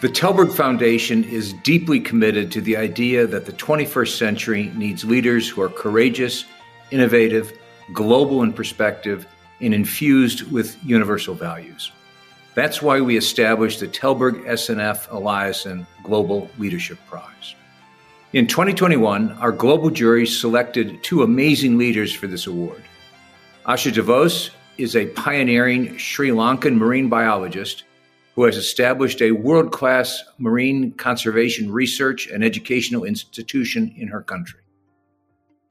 The Tällberg Foundation is deeply committed to the idea that the 21st century needs leaders who are courageous, innovative, global in perspective, and infused with universal values. That's why we established the Tällberg SNF Eliasson Global Leadership Prize. In 2021, our global jury selected two amazing leaders for this award. Asha de Vos is a pioneering Sri Lankan marine biologist who has established a world class marine conservation research and educational institution in her country.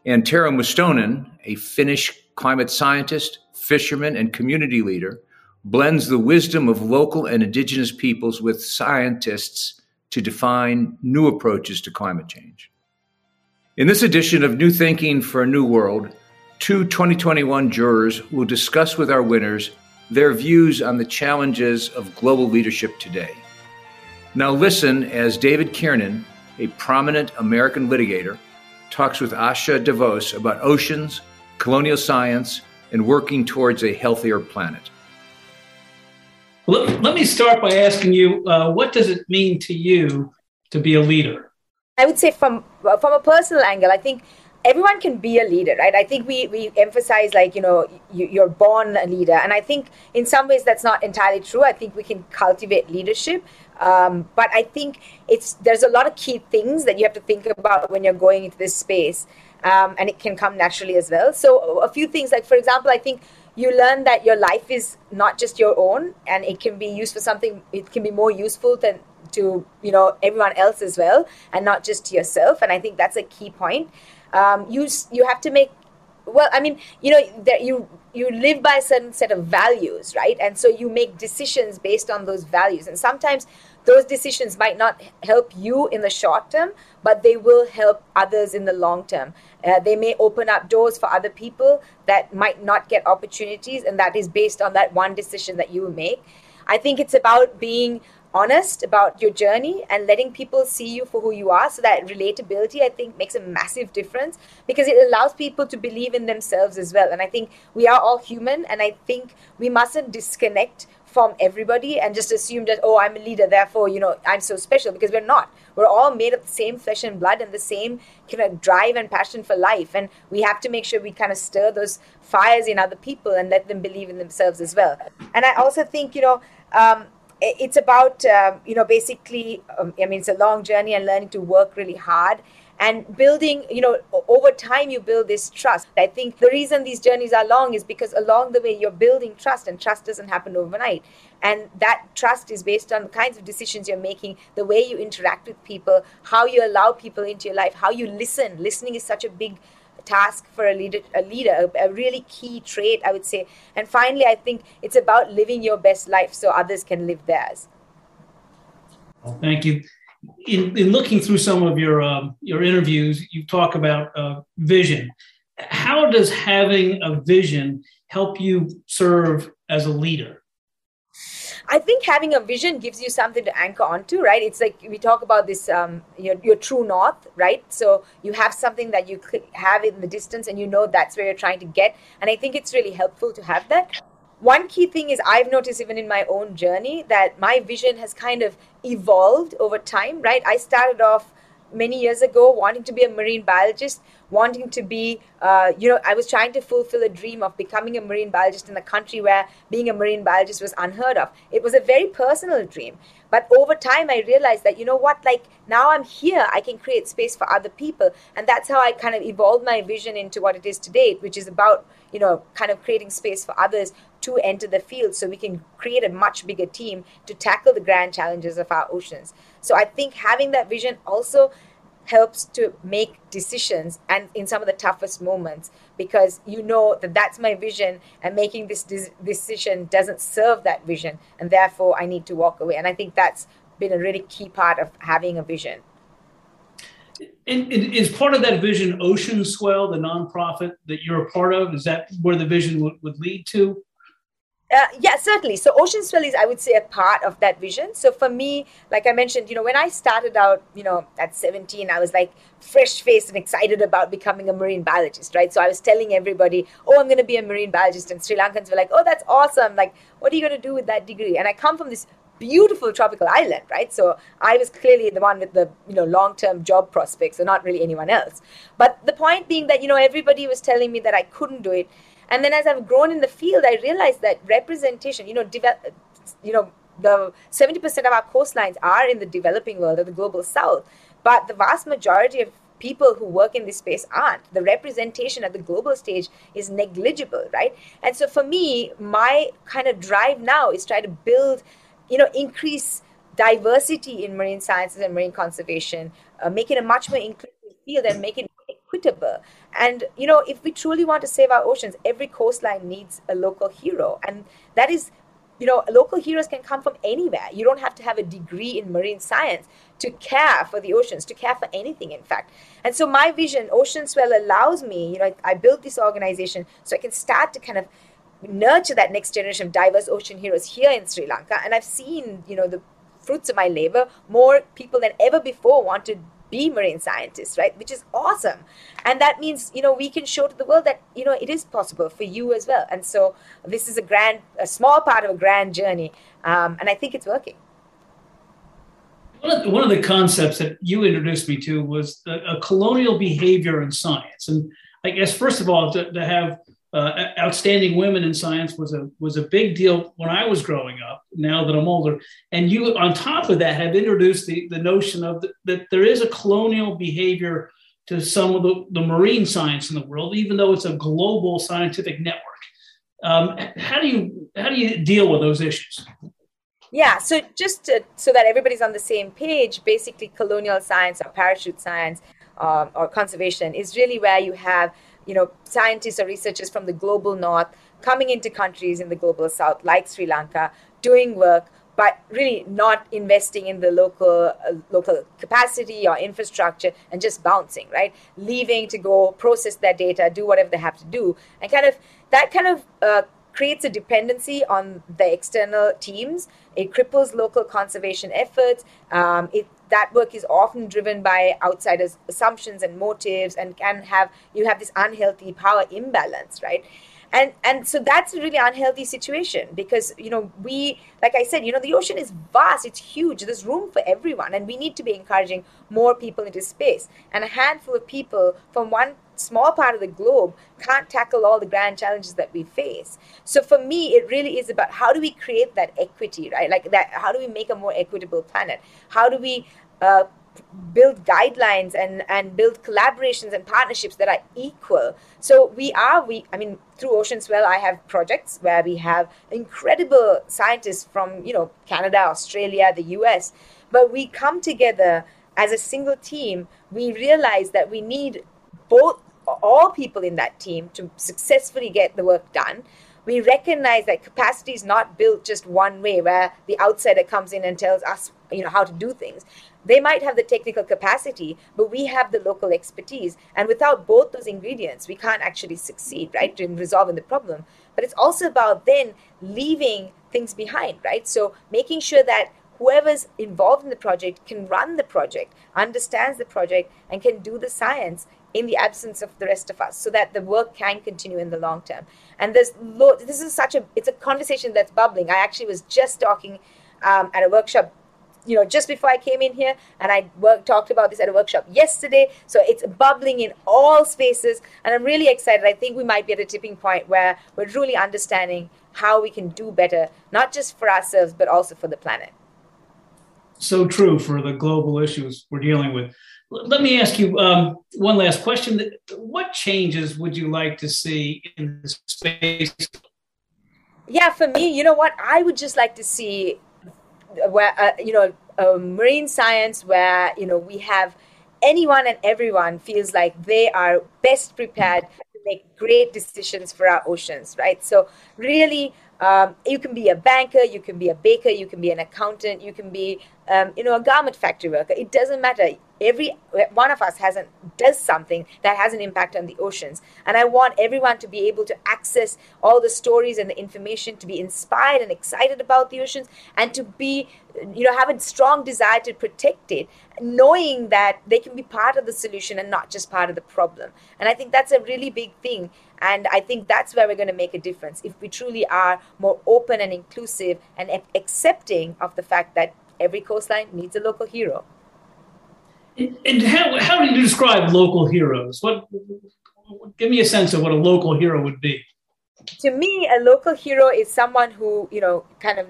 And Tero Mustonen, a Finnish climate scientist, fisherman, and community leader, blends the wisdom of local and indigenous peoples with scientists to define new approaches to climate change. In this edition of New Thinking for a New World, two 2021 jurors will discuss with our winners their views on the challenges of global leadership today. Now, listen as David Kiernan, a prominent American litigator, talks with Asha de Vos about oceans, colonial science, and working towards a healthier planet. Let, let me start by asking you uh, what does it mean to you to be a leader? I would say, from, from a personal angle, I think everyone can be a leader right? I think we we emphasize like you know you, are born a leader. And i think in some ways that's not entirely true. I think we can cultivate leadership. Um, but i think it's there's a lot of key things that you have to think about when you're going into this space. Um, and it can come naturally as well. So a few things like for example i think you learn that your life is not just your own and it can be used for something it can be more useful than to you know everyone else as well and not just to yourself. And i think that's a key point um, you you have to make well i mean you know that you you live by a certain set of values right? And so you make decisions based on those values. And sometimes those decisions might not help you in the short term but they will help others in the long term. Uh, they may open up doors for other people that might not get opportunities and that is based on that one decision that you make. I think it's about being honest about your journey and letting people see you for who you are. So that relatability i think makes a massive difference because it allows people to believe in themselves as well. And i think we are all human and i think we mustn't disconnect from everybody and just assume that oh i'm a leader therefore you know i'm so special because we're not. We're all made of the same flesh and blood and the same kind of drive and passion for life. And we have to make sure we kind of stir those fires in other people and let them believe in themselves as well. And i also think you know um, it's about um, you know basically um, i mean it's a long journey and learning to work really hard and building you know over time you build this trust. I think the reason these journeys are long is because along the way you're building trust and trust doesn't happen overnight. And that trust is based on the kinds of decisions you're making the way you interact with people how you allow people into your life how you listen. Listening is such a big task for a leader, a leader, a, really key trait, I would say. And finally, I think it's about living your best life so others can live theirs. Thank you. In, in looking through some of your um, your interviews, you talk about uh, vision. How does having a vision help you serve as a leader? I think having a vision gives you something to anchor onto, right? It's like we talk about this, um, your, your true north, right? So you have something that you have in the distance and you know that's where you're trying to get. And I think it's really helpful to have that. One key thing is I've noticed even in my own journey that my vision has kind of evolved over time, right? I started off many years ago wanting to be a marine biologist wanting to be uh, you know i was trying to fulfill a dream of becoming a marine biologist in a country where being a marine biologist was unheard of. It was a very personal dream but over time i realized that you know what like now i'm here i can create space for other people. And that's how i kind of evolved my vision into what it is today which is about you know kind of creating space for others to enter the field so we can create a much bigger team to tackle the grand challenges of our oceans. So i think having that vision also helps to make decisions and in some of the toughest moments because you know that that's my vision and making this decision doesn't serve that vision and therefore I need to walk away and I think that's been a really key part of having a vision and, is part of that vision Oceanswell, the nonprofit that you're a part of? Is that where the vision would, would lead to? Uh, yeah, certainly. So Oceanswell is, I would say, a part of that vision. So for me, like I mentioned, you know, when I started out, you know, at 17, I was like fresh faced and excited about becoming a marine biologist, right? So I was telling everybody, oh, I'm going to be a marine biologist. And Sri Lankans were like, oh, that's awesome. Like, what are you going to do with that degree? And I come from this beautiful tropical island, right? So I was clearly the one with the you know long-term job prospects, so not really anyone else. But the point being that you know everybody was telling me that I couldn't do it, and then as I've grown in the field, I realized that representation, you know, develop, you know, the 70% of our coastlines are in the developing world or the global south, but the vast majority of people who work in this space aren't. The representation at the global stage is negligible, right? And so for me, my kind of drive now is try to build, you know, increase diversity in marine sciences and marine conservation, uh, make it a much more inclusive field and make it equitable. And, you know, if we truly want to save our oceans, every coastline needs a local hero. And that is you know, local heroes can come from anywhere. You don't have to have a degree in marine science to care for the oceans, to care for anything, in fact. And so my vision, Oceanswell, allows me, you know, I, I built this organization so I can start to kind of nurture that next generation of diverse ocean heroes here in Sri Lanka. And I've seen, you know, the fruits of my labor. More people than ever before want to be marine scientists, right? Which is awesome. And that means, you know, we can show to the world that, you know, it is possible for you as well. And so this is a grand, a small part of a grand journey. Um, and I think it's working. One of, the, one of the concepts that you introduced me to was a, a colonial behavior in science. And I guess, first of all, to, to have uh, outstanding women in science was a was a big deal when I was growing up. Now that I'm older, and you on top of that have introduced the, the notion of the, that there is a colonial behavior to some of the, the marine science in the world, even though it's a global scientific network. Um, how do you how do you deal with those issues? Yeah, so just to, so that everybody's on the same page, basically colonial science or parachute science um, or conservation is really where you have you know, scientists or researchers from the global north coming into countries in the global south, like Sri Lanka, doing work, but really not investing in the local uh, local capacity or infrastructure and just bouncing, right? Leaving to go process their data, do whatever they have to do, and kind of that kind of uh, creates a dependency on the external teams. It cripples local conservation efforts. Um, it that work is often driven by outsiders' assumptions and motives, and can have you have this unhealthy power imbalance, right? and and so that's a really unhealthy situation because you know we like i said you know the ocean is vast it's huge there's room for everyone and we need to be encouraging more people into space and a handful of people from one small part of the globe can't tackle all the grand challenges that we face. So for me, it really is about how do we create that equity, right? Like that, how do we make a more equitable planet? How do we uh, build guidelines and and build collaborations and partnerships that are equal so we are we i mean through oceanswell i have projects where we have incredible scientists from you know canada australia the us but we come together as a single team we realize that we need both all people in that team to successfully get the work done. We recognize that capacity is not built just one way where the outsider comes in and tells us you know how to do things. They might have the technical capacity but we have the local expertise. And without both those ingredients we can't actually succeed right in resolving the problem. But it's also about then leaving things behind right? So making sure that whoever's involved in the project can run the project understands the project and can do the science in the absence of the rest of us so that the work can continue in the long term. And there's lo- this is such a it's a conversation that's bubbling. I actually was just talking um, at a workshop you know just before i came in here and i talked about this at a workshop yesterday. So it's bubbling in all spaces and i'm really excited. I think we might be at a tipping point where we're really understanding how we can do better not just for ourselves but also for the planet so true for the global issues we're dealing with. Let me ask you um, one last question. What changes would you like to see in the space? Yeah for me you know what? I would just like to see where uh, you know uh, marine science where you know we have anyone and everyone feels like they are best prepared to make great decisions for our oceans right? So really um, you can be a banker you can be a baker you can be an accountant you can be um, you know a garment factory worker. It doesn't matter. Every one of us has an, does something that has an impact on the oceans. And i want everyone to be able to access all the stories and the information to be inspired and excited about the oceans and to be you know have a strong desire to protect it knowing that they can be part of the solution and not just part of the problem. And i think that's a really big thing and i think that's where we're going to make a difference if we truly are more open and inclusive and accepting of the fact that every coastline needs a local hero. And how, how do you describe local heroes? What give me a sense of what a local hero would be. To me a local hero is someone who you know kind of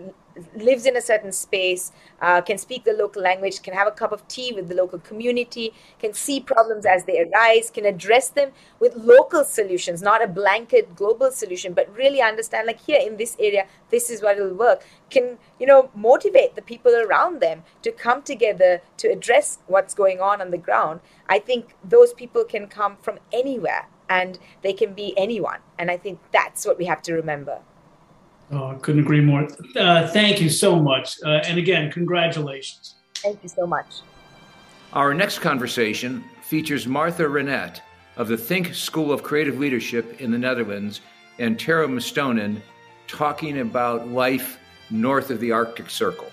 lives in a certain space, uh, can speak the local language, can have a cup of tea with the local community, can see problems as they arise, can address them with local solutions, not a blanket global solution, but really understand like here in this area, this is what will work. Can, you know, motivate the people around them to come together to address what's going on on the ground. I think those people can come from anywhere and they can be anyone. And I think that's what we have to remember. Oh, I couldn't agree more. Uh, thank you so much. Uh, and again, congratulations. Thank you so much. Our next conversation features Marthe Reinette of the THNK School of Creative Leadership in the Netherlands and Tero Mustonen talking about life north of the Arctic Circle.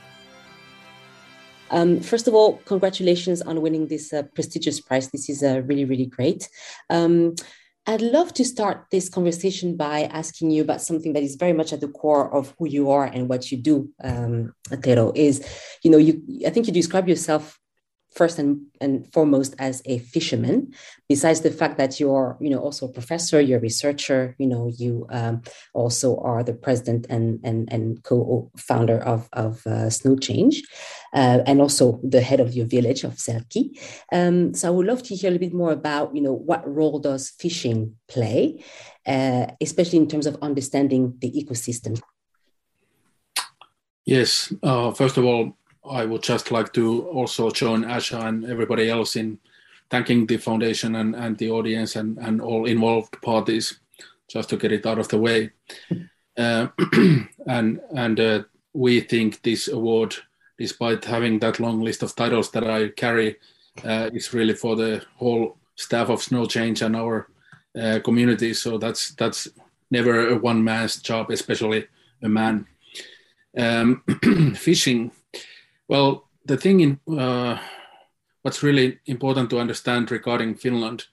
Um, first of all, congratulations on winning this uh, prestigious prize. This is uh, really, really great. Um, I'd love to start this conversation by asking you about something that is very much at the core of who you are and what you do, um, Tero. Is you know you I think you describe yourself first and, and foremost as a fisherman besides the fact that you're you know also a professor you're a researcher you know you um, also are the president and and, and co-founder of, of uh, Snowchange uh, and also the head of your village of Selkie. Um, so I would love to hear a little bit more about you know what role does fishing play uh, especially in terms of understanding the ecosystem yes uh, first of all I would just like to also join Asha and everybody else in thanking the foundation and, and the audience and, and all involved parties just to get it out of the way. Uh, and and uh, we think this award, despite having that long list of titles that I carry, uh, is really for the whole staff of Snowchange and our uh, community. So that's that's never a one man's job, especially a man. Um, fishing well, the thing in uh, what's really important to understand regarding Finland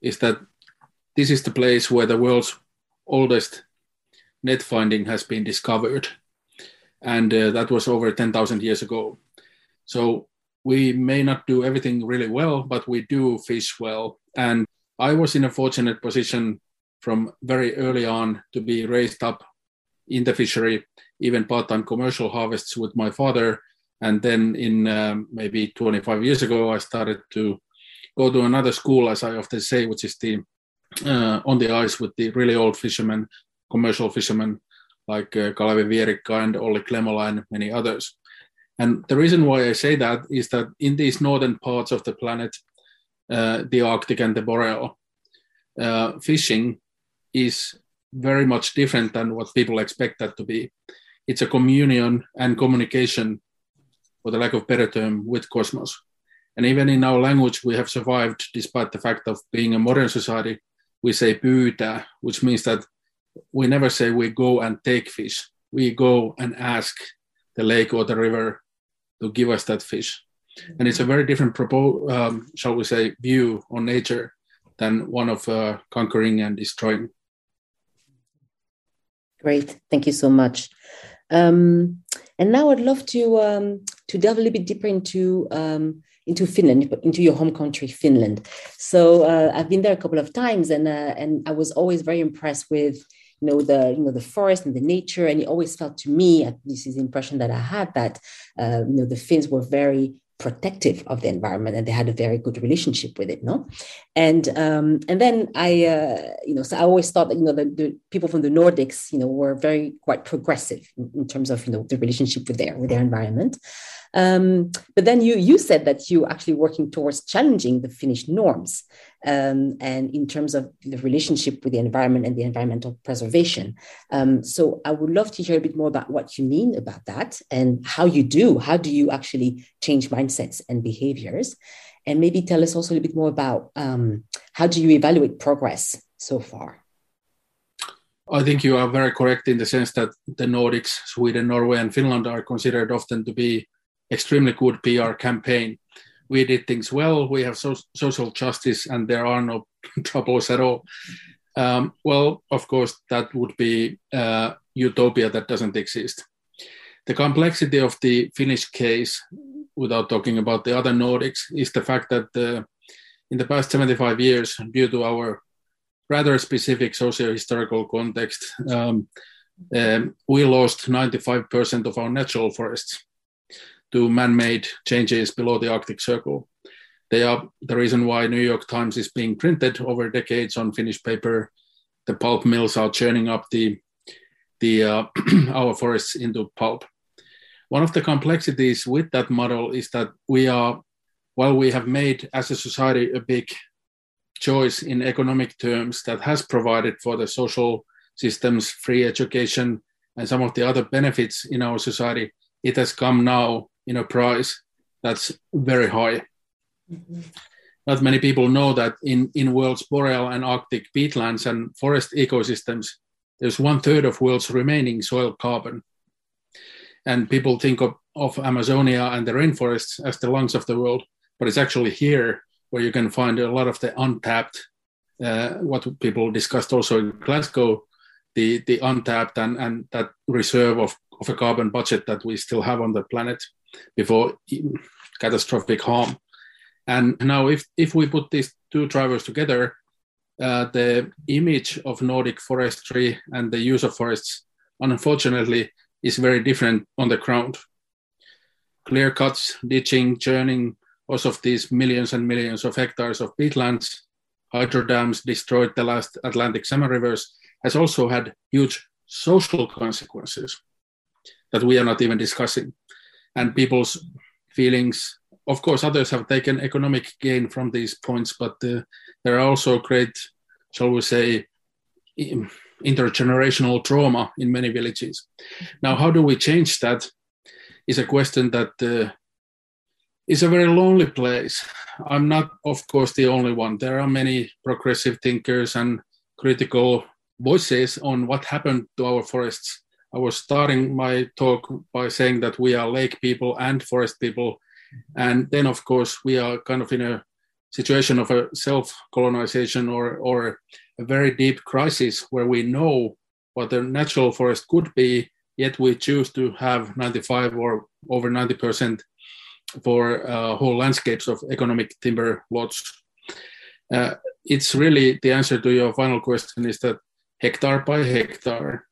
is that this is the place where the world's oldest net finding has been discovered, and uh, that was over 10,000 years ago. So we may not do everything really well, but we do fish well. And I was in a fortunate position from very early on to be raised up in the fishery, even part-time commercial harvests with my father and then in um, maybe 25 years ago, I started to go to another school, as I often say, which is the uh, on the ice with the really old fishermen, commercial fishermen like uh, Kalevi Vierikka and Olli Klemola and many others. And the reason why I say that is that in these northern parts of the planet, uh, the Arctic and the Boreal, uh, fishing is very much different than what people expect that to be. It's a communion and communication for the lack of better term, with cosmos. And even in our language, we have survived despite the fact of being a modern society. We say pyytää, which means that we never say we go and take fish. We go and ask the lake or the river to give us that fish. And it's a very different, propo- um, shall we say, view on nature than one of uh, conquering and destroying. Great, thank you so much. Um, and now I'd love to um, to delve a little bit deeper into um, into Finland, into your home country, Finland. So uh, I've been there a couple of times, and uh, and I was always very impressed with you know the you know the forest and the nature, and it always felt to me, this is the impression that I had that uh, you know the Finns were very protective of the environment and they had a very good relationship with it no? And um, and then i uh, you know so i always thought that you know the, the, people from the nordics you know were very quite progressive in, in terms of you know the relationship with their with their environment. Um, but then you you said that you actually working towards challenging the Finnish norms, um, and in terms of the relationship with the environment and the environmental preservation. Um, so I would love to hear a bit more about what you mean about that and how you do. How do you actually change mindsets and behaviors? and maybe tell us also a bit more about um, how do you evaluate progress so far? I think you are very correct in the sense that the Nordics, Sweden, Norway, and Finland are considered often to be extremely good PR campaign. We did things well. We have so- social justice, and there are no troubles at all. Um, well, of course, that would be uh, utopia that doesn't exist. The complexity of the Finnish case, without talking about the other Nordics, is the fact that uh, in the past 75 years, due to our rather specific socio-historical context, um, um, we lost 95% of our natural forests to man-made changes below the Arctic Circle. They are the reason why New York Times is being printed over decades on Finnish paper. The pulp mills are churning up the the uh, our forests into pulp. One of the complexities with that model is that we are, while we have made as a society a big choice in economic terms that has provided for the social systems, free education, and some of the other benefits in our society, it has come now in a price that's very high. Mm-hmm. Not many people know that in, in world's boreal and arctic peatlands and forest ecosystems, there's one third of world's remaining soil carbon. And people think of, of Amazonia and the rainforests as the lungs of the world, but it's actually here where you can find a lot of the untapped, uh, what people discussed also in Glasgow, the, the untapped and, and that reserve of, of a carbon budget that we still have on the planet before catastrophic harm. And now, if, if we put these two drivers together, uh, the image of Nordic forestry and the use of forests, unfortunately, is very different on the ground. Clear cuts, ditching, churning, also of these millions and millions of hectares of peatlands, hydro dams destroyed the last Atlantic salmon rivers, has also had huge social consequences that we are not even discussing. And people's feelings, of course, others have taken economic gain from these points, but uh, there are also great, shall we say, intergenerational trauma in many villages. Now, how do we change that? Is a question that uh, is a very lonely place. I'm not, of course, the only one. There are many progressive thinkers and critical voices on what happened to our forests. I was starting my talk by saying that we are lake people and forest people. And then, of course, we are kind of in a situation of a self colonization or, or a very deep crisis where we know what the natural forest could be, yet we choose to have 95 or over 90 percent for uh, whole landscapes of economic timber lots. Uh, it's really the answer to your final question is that hectare by hectare.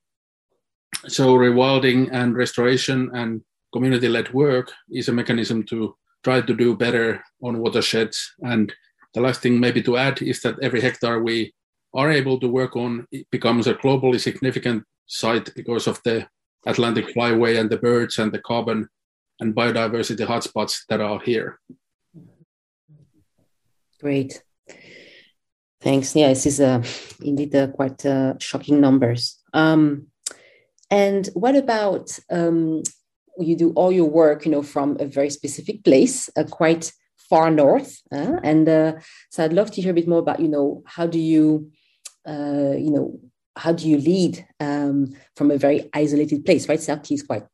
So rewilding and restoration and community-led work is a mechanism to try to do better on watersheds. And the last thing maybe to add is that every hectare we are able to work on becomes a globally significant site because of the Atlantic flyway and the birds and the carbon and biodiversity hotspots that are here. Great. Thanks. Yeah, this is uh, indeed uh, quite uh, shocking numbers. Um, and what about um, you do all your work, you know, from a very specific place, uh, quite far north, uh, and uh, so I'd love to hear a bit more about, you know, how do you, uh, you know, how do you lead um, from a very isolated place, right? Selkie is quite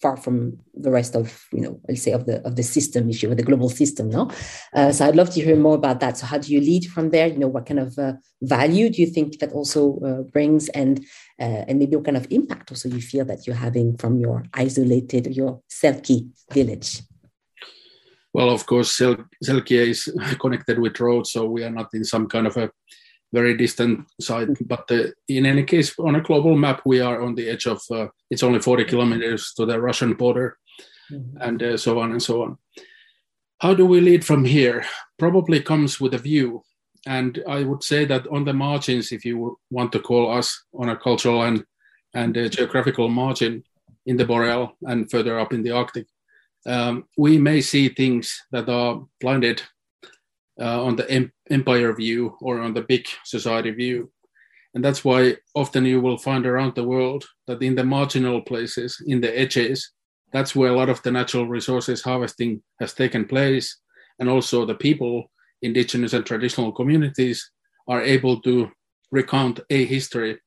far from the rest of you know i'll say of the of the system issue of the global system no? Uh, so i'd love to hear more about that. So how do you lead from there? You know what kind of uh, value do you think that also brings? And uh, and maybe what kind of impact also you feel that you're having from your isolated your selkie village well of course Sel- selkie is connected with roads so we are not in some kind of a very distant side. But uh, in any case, on a global map, we are on the edge of. Uh, it's only 40 kilometers to the Russian border, mm-hmm. and uh, so on and so on. How do we lead from here? Probably comes with a view, and I would say that on the margins, if you want to call us on a cultural and and geographical margin in the boreal and further up in the Arctic, um, we may see things that are blinded uh, on the em- empire view or on the big society view. And that's why often you will find around the world that in the marginal places, in the edges, that's where a lot of the natural resources harvesting has taken place. and also the people, indigenous and traditional communities, are able to recount a history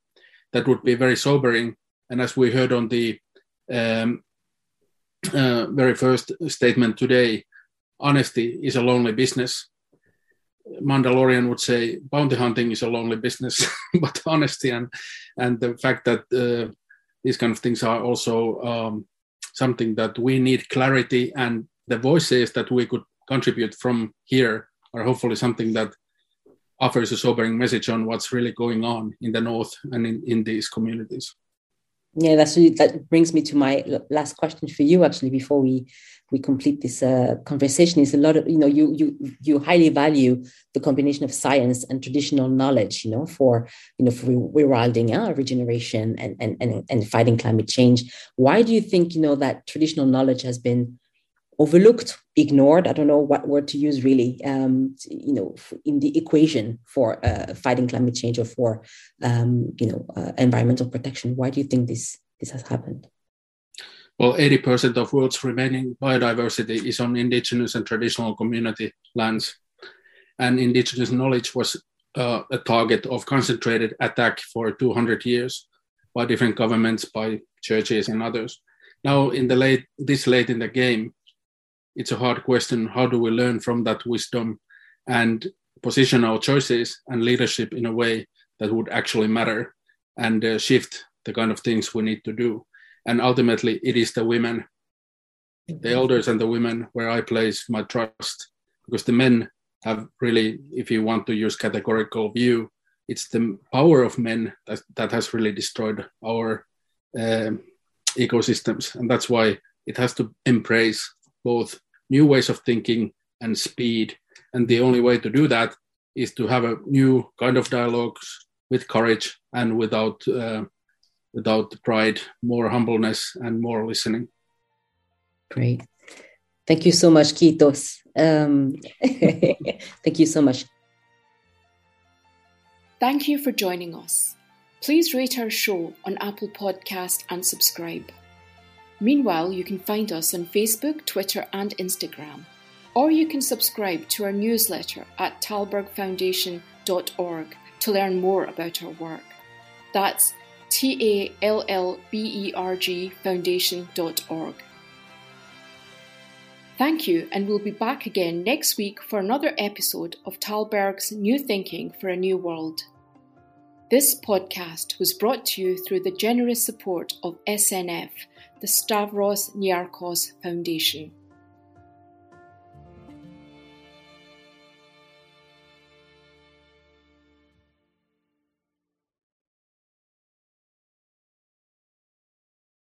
that would be very sobering. And as we heard on the um, uh, very first statement today, honesty is a lonely business. Mandalorian would say bounty hunting is a lonely business, but honesty and and the fact that uh, these kind of things are also um, something that we need clarity and the voices that we could contribute from here are hopefully something that offers a sobering message on what's really going on in the north and in, in these communities. Yeah, that's that brings me to my last question for you. Actually, before we we complete this uh, conversation, is a lot of you know you you you highly value the combination of science and traditional knowledge. You know, for you know for rewilding, uh, regeneration, and and and and fighting climate change. Why do you think you know that traditional knowledge has been overlooked, ignored. I don't know what word to use really. Um, you know, in the equation for uh, fighting climate change or for um, you know uh, environmental protection. Why do you think this this has happened? Well, 80% of world's remaining biodiversity is on indigenous and traditional community lands, and indigenous knowledge was uh, a target of concentrated attack for 200 years by different governments, by churches, and others. Now, in the late this late in the game, it's a hard question. How do we learn from that wisdom and position our choices and leadership in a way that would actually matter and uh, shift the kind of things we need to do? And ultimately, it is the women, the elders and the women, where I place my trust, because the men have really, if you want to use categorical view, it's the power of men that, that has really destroyed our um, ecosystems, and that's why it has to embrace both new ways of thinking and speed. And the only way to do that is to have a new kind of dialogues with courage and without uh, without pride, more humbleness and more listening. Great. Thank you so much, Kiitos. Um, thank you so much. Thank you for joining us. Please rate our show on Apple Podcast and subscribe. Meanwhile, you can find us on Facebook, Twitter, and Instagram. Or you can subscribe to our newsletter at tallbergfoundation.org to learn more about our work. That's T A L L B E R G foundation.org. Thank you, and we'll be back again next week for another episode of Tallberg's New Thinking for a New World. This podcast was brought to you through the generous support of SNF the Stavros Niarchos Foundation.